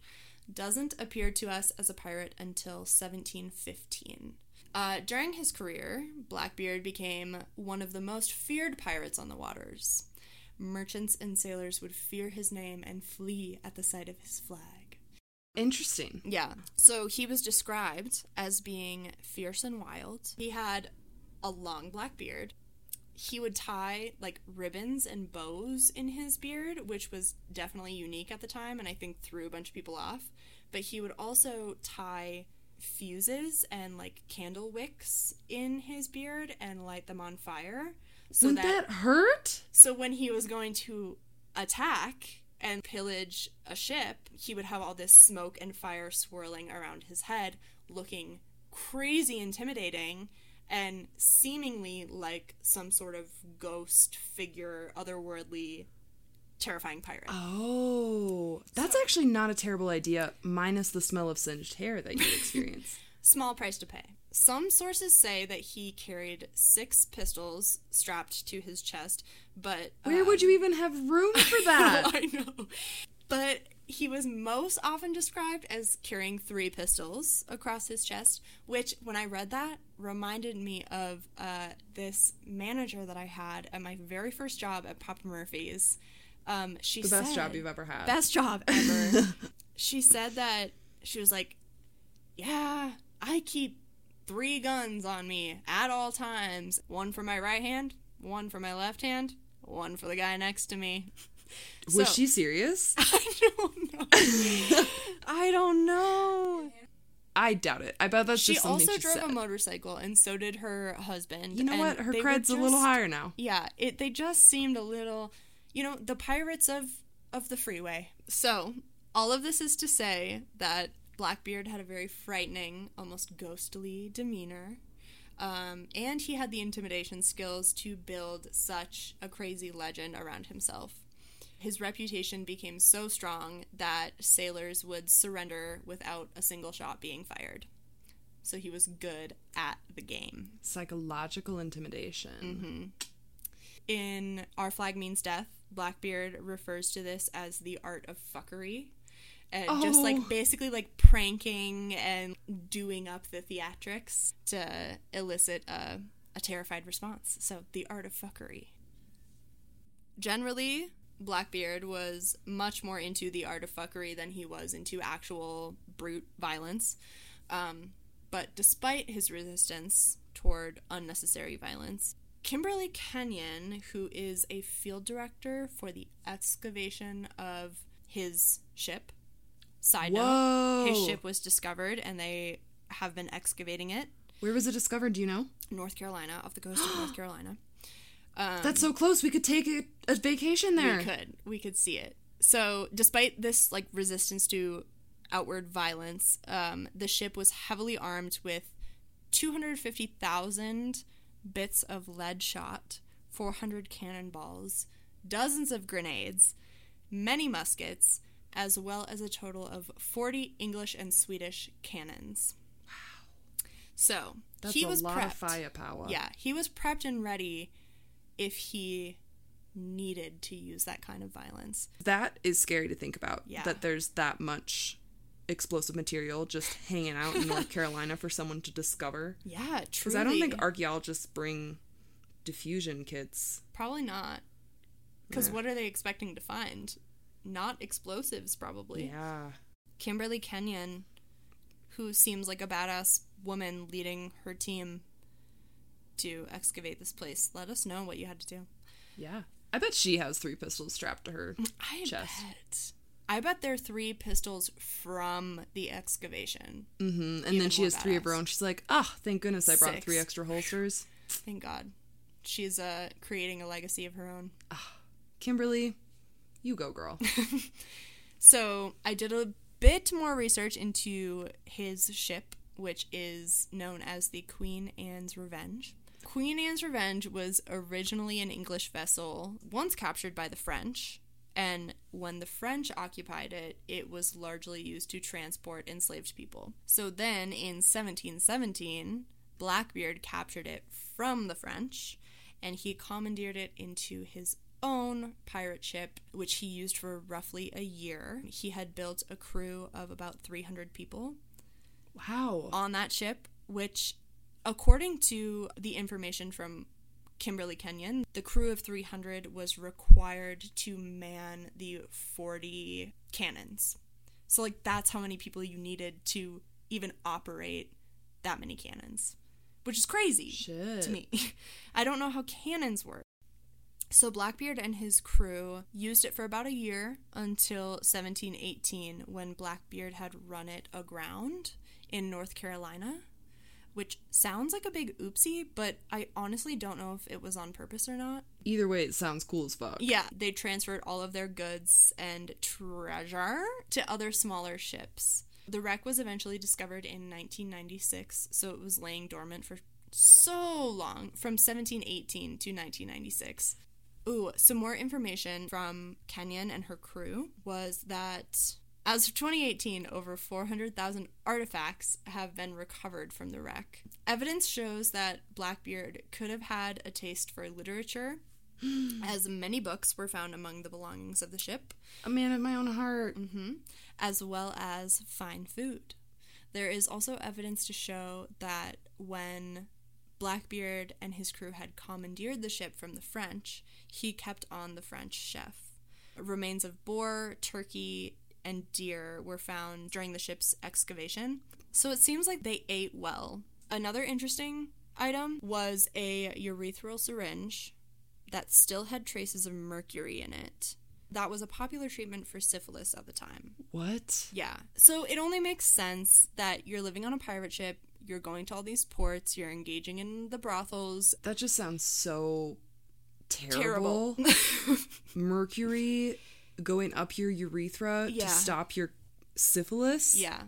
doesn't appear to us as a pirate until 1715. Uh, during his career, Blackbeard became one of the most feared pirates on the waters. Merchants and sailors would fear his name and flee at the sight of his flag. Interesting. Yeah. So he was described as being fierce and wild. He had a long black beard. He would tie like ribbons and bows in his beard, which was definitely unique at the time and I think threw a bunch of people off. But he would also tie fuses and like candle wicks in his beard and light them on fire. So Wouldn't that, hurt? so when he was going to attack and pillage a ship, he would have all this smoke and fire swirling around his head, looking crazy intimidating and seemingly like some sort of ghost figure, otherworldly, terrifying pirate. Oh, that's actually not a terrible idea, minus the smell of singed hair that you experience. Small price to pay. Some sources say that he carried six pistols strapped to his chest, but Where would um, you even have room for that? I know. But he was most often described as carrying three pistols across his chest, which, when I read that, reminded me of uh, this manager that I had at my very first job at Papa Murphy's. Um, she the best said- job you've ever had. Best job ever. she said that she was like, Yeah, I keep three guns on me at all times one for my right hand, one for my left hand, one for the guy next to me. Was So- she serious? I don't know. I don't know. I doubt it. I bet that's She just something also she also drove said. a motorcycle, and so did her husband. you know what? Her cred's a little higher now. Yeah, it they just seemed a little, you know, the pirates of of the freeway. So all of this is to say that Blackbeard had a very frightening, almost ghostly demeanor. Um, and he had the intimidation skills to build such a crazy legend around himself. His reputation became so strong that sailors would surrender without a single shot being fired. So he was good at the game. Psychological intimidation. Mm-hmm. In Our Flag Means Death, Blackbeard refers to this as the art of fuckery. And just Oh. like basically like pranking and doing up the theatrics to elicit a, a terrified response. So, the art of fuckery. Generally, Blackbeard was much more into the art of fuckery than he was into actual brute violence. Um, but despite his resistance toward unnecessary violence, Kimberly Kenyon, who is a field director for the excavation of his ship, side note, his ship was discovered and they have been excavating it. Where was it discovered? Do you know? North Carolina, off the coast of North Carolina. Um, That's so close. We could take a, a vacation there. We could. We could see it. So, despite this like resistance to outward violence, um, the ship was heavily armed with 250,000 bits of lead shot, 400 cannonballs, dozens of grenades, many muskets, as well as a total of 40 English and Swedish cannons. Wow. So That's he a was lot prepped. of firepower. Yeah, he was prepped and ready if he needed to use that kind of violence. That is scary to think about. Yeah. That there's that much explosive material just hanging out in North Carolina for someone to discover. Yeah, true. Because. I don't think archaeologists bring diffusion kits. Probably not. Because Yeah. what are they expecting to find? Not explosives, probably. Yeah. Kimberly Kenyon, who seems like a badass woman leading her team to excavate this place, let us know what you had to do. Yeah. I bet she has three pistols strapped to her. I Chest. bet. I bet there are three pistols from the excavation. Mm-hmm. And Even then she has three of her own. She's like, ah, thank goodness I brought three extra holsters. Thank God. She's uh, creating a legacy of her own. Kimberly, you go, girl. So I did a bit more research into his ship, which is known as the Queen Anne's Revenge. Queen Anne's Revenge was originally an English vessel, once captured by the French, and when the French occupied it, it was largely used to transport enslaved people. So then in 1717, Blackbeard captured it from the French and he commandeered it into his own pirate ship, which he used for roughly a year. He had built a crew of about 300 people Wow. on that ship, which, according to the information from Kimberly Kenyon, the crew of 300 was required to man the 40 cannons. So, like, that's how many people you needed to even operate that many cannons, which is crazy Shit. to me. I don't know how cannons work. So Blackbeard and his crew used it for about a year until 1718 when Blackbeard had run it aground in North Carolina, which sounds like a big oopsie, but I honestly don't know if it was on purpose or not. Either way, it sounds cool as fuck. Yeah, they transferred all of their goods and treasure to other smaller ships. The wreck was eventually discovered in 1996, so it was laying dormant for so long, from 1718 to 1996. Ooh, some more information from Kenyon and her crew was that as of 2018, over 400,000 artifacts have been recovered from the wreck. Evidence shows that Blackbeard could have had a taste for literature, as many books were found among the belongings of the ship, A man of my own heart. hmm as well as fine food. There is also evidence to show that when Blackbeard and his crew had commandeered the ship from the French, he kept on the French chef. Remains of boar, turkey, and deer were found during the ship's excavation, so it seems like they ate well. Another interesting item was a urethral syringe that still had traces of mercury in it. That was a popular treatment for syphilis at the time. What? Yeah. So it only makes sense that you're living on a pirate ship, you're going to all these ports, you're engaging in the brothels. That just sounds so terrible. Mercury going up your urethra Yeah. to stop your syphilis. Yeah.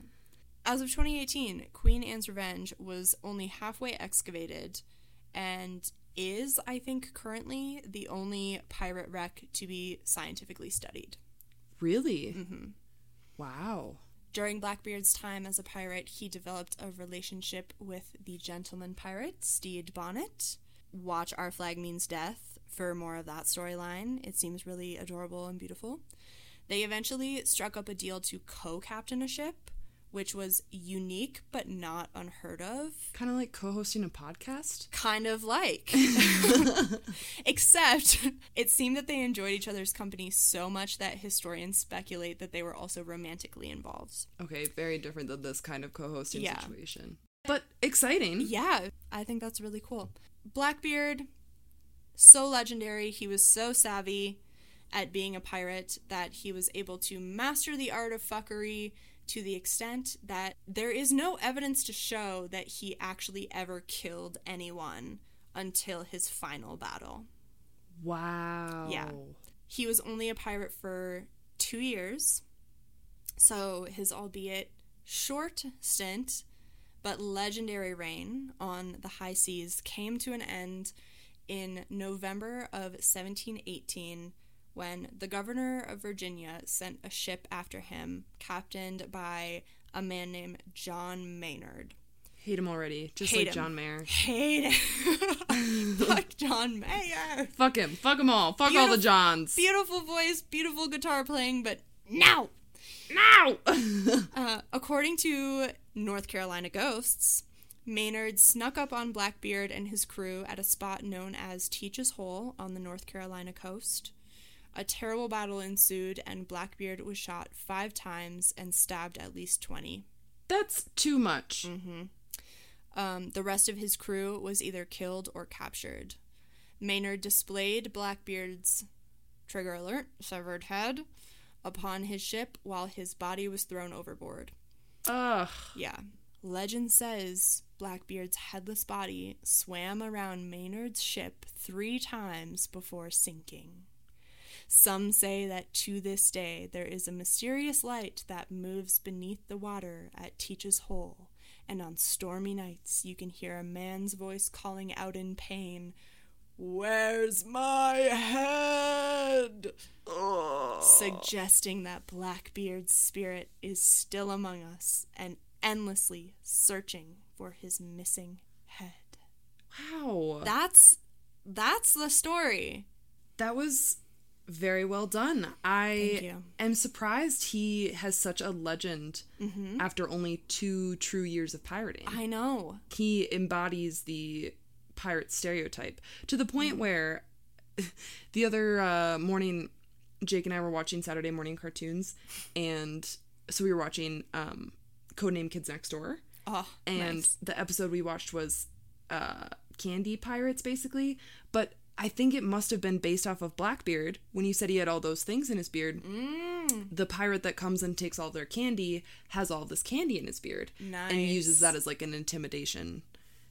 As of 2018, Queen Anne's Revenge was only halfway excavated and is, I think, currently the only pirate wreck to be scientifically studied. Really? Mm-hmm. Wow. During Blackbeard's time as a pirate, he developed a relationship with the gentleman pirate, Stede Bonnet. Watch Our Flag Means Death for more of that storyline. It seems really adorable and beautiful. They eventually struck up a deal to co captain a ship, which was unique but not unheard of. Kind of like co-hosting a podcast. Kind of like. Except it seemed that they enjoyed each other's company so much that historians speculate that they were also romantically involved. Okay, very different than this kind of co-hosting Yeah. situation. But exciting. Yeah, I think that's really cool. Blackbeard, so legendary. He was so savvy at being a pirate that he was able to master the art of fuckery to the extent that there is no evidence to show that he actually ever killed anyone until his final battle. Wow. Yeah. He was only a pirate for two years, so his albeit short stint but legendary reign on the high seas came to an end in November of 1718 when the governor of Virginia sent a ship after him, captained by a man named John Maynard. Hate him already. Just Hate like him. John Mayer. Hate him. Fuck John Mayer. Fuck him. Fuck them all. Fuck all the Johns. Beautiful voice, beautiful guitar playing, but now, now! Uh, according to North Carolina Ghosts, Maynard snuck up on Blackbeard and his crew at a spot known as Teach's Hole on the North Carolina coast. A terrible battle ensued, and Blackbeard was shot five times and stabbed at least 20. That's too much. Um, the rest of his crew was either killed or captured. Maynard displayed Blackbeard's trigger alert, severed head, upon his ship while his body was thrown overboard. Ugh. Yeah. Legend says Blackbeard's headless body swam around Maynard's ship three times before sinking. Some say that to this day there is a mysterious light that moves beneath the water at Teach's Hole, and on stormy nights you can hear a man's voice calling out in pain, Where's my head? Suggesting that Blackbeard's spirit is still among us and endlessly searching for his missing head. Wow. That's that's the story. That was very well done. I am surprised he has such a legend after only two true years of pirating. I know. he embodies the pirate stereotype to the point where the other uh, morning jake and i were watching saturday morning cartoons and so we were watching um, codename kids next door Oh, and nice. the episode we watched was uh, candy pirates basically but i think it must have been based off of blackbeard when you said he had all those things in his beard Mm. the pirate that comes and takes all their candy has all this candy in his beard and uses that as like an intimidation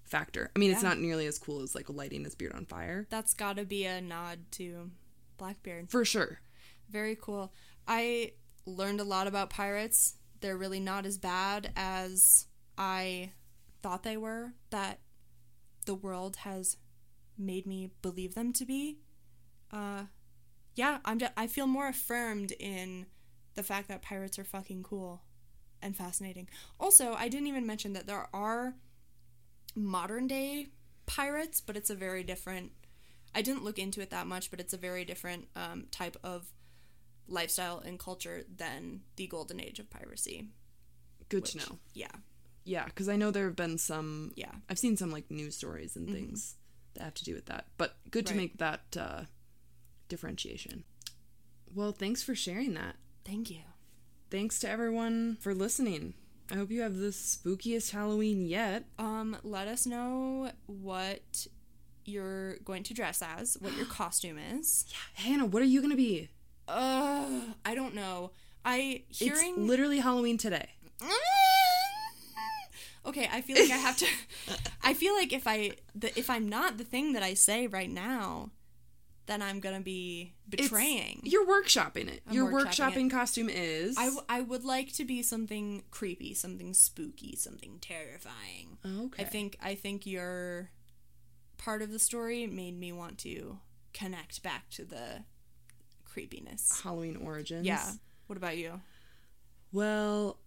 factor i mean it's not nearly as cool as like lighting his beard on fire That's got to be a nod to Blackbeard. for sure Very cool. I learned a lot about pirates. They're really not as bad as I thought they were. That the world has made me believe them to be. Uh, yeah, I'm. Just, I feel more affirmed in the fact that pirates are fucking cool and fascinating. Also, I didn't even mention that there are modern day pirates, but it's a very different. I didn't look into it that much, but it's a very different um, type of lifestyle and culture than the golden age of piracy. good to know Yeah, yeah because i know there have been some yeah, i've seen some like news stories and things that have to do with that but good to make that uh, differentiation. Well thanks for sharing that. Thank you. thanks to everyone for listening. I hope you have the spookiest halloween yet. Um, let us know what you're going to dress as, what your costume is. Yeah, Hannah what are you gonna be? Uh, I don't know. I hearing it's literally halloween today okay, I feel like I have to. I feel like if I the, if I'm not the thing that I say right now, then I'm gonna be It's- betraying. you're workshopping it I'm your workshopping workshopping costume is I, w- I would like to be something creepy, something spooky, something terrifying. okay I think I think your part of the story made me want to connect back to the creepiness. halloween origins Yeah. What about you? well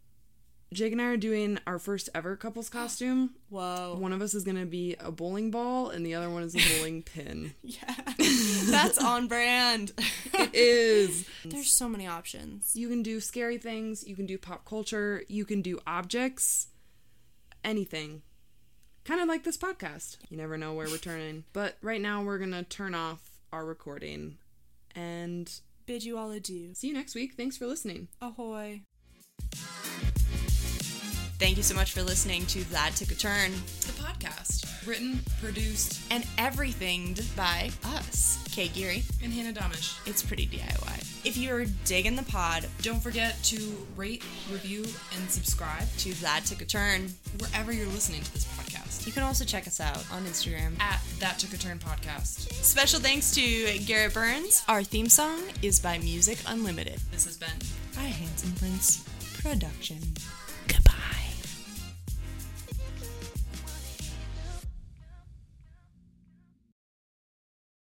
jake and i are doing our first ever couples costume Whoa. One of us is gonna be a bowling ball, and the other one is a bowling pin. Yeah. That's on brand. It is. There's so many options. You can do scary things. You can do pop culture. You can do objects. Anything. Kind of like this podcast. You never know where we're turning. But right now, we're gonna turn off our recording, and Bid you all adieu. see you next week. Thanks for listening. Ahoy. Thank you so much for listening to That Took a Turn The podcast, written, produced, and everything by us, Kay Geary. and Hannah Domish. It's pretty DIY. If you're digging the pod, Don't forget to rate, review, and subscribe to That Took a Turn. wherever you're listening to this podcast. You can also check us out on Instagram. At That Took a Turn podcast. Special thanks to Garrett Burns. Our theme song is by Music Unlimited. This has been By Handsome Prince Production.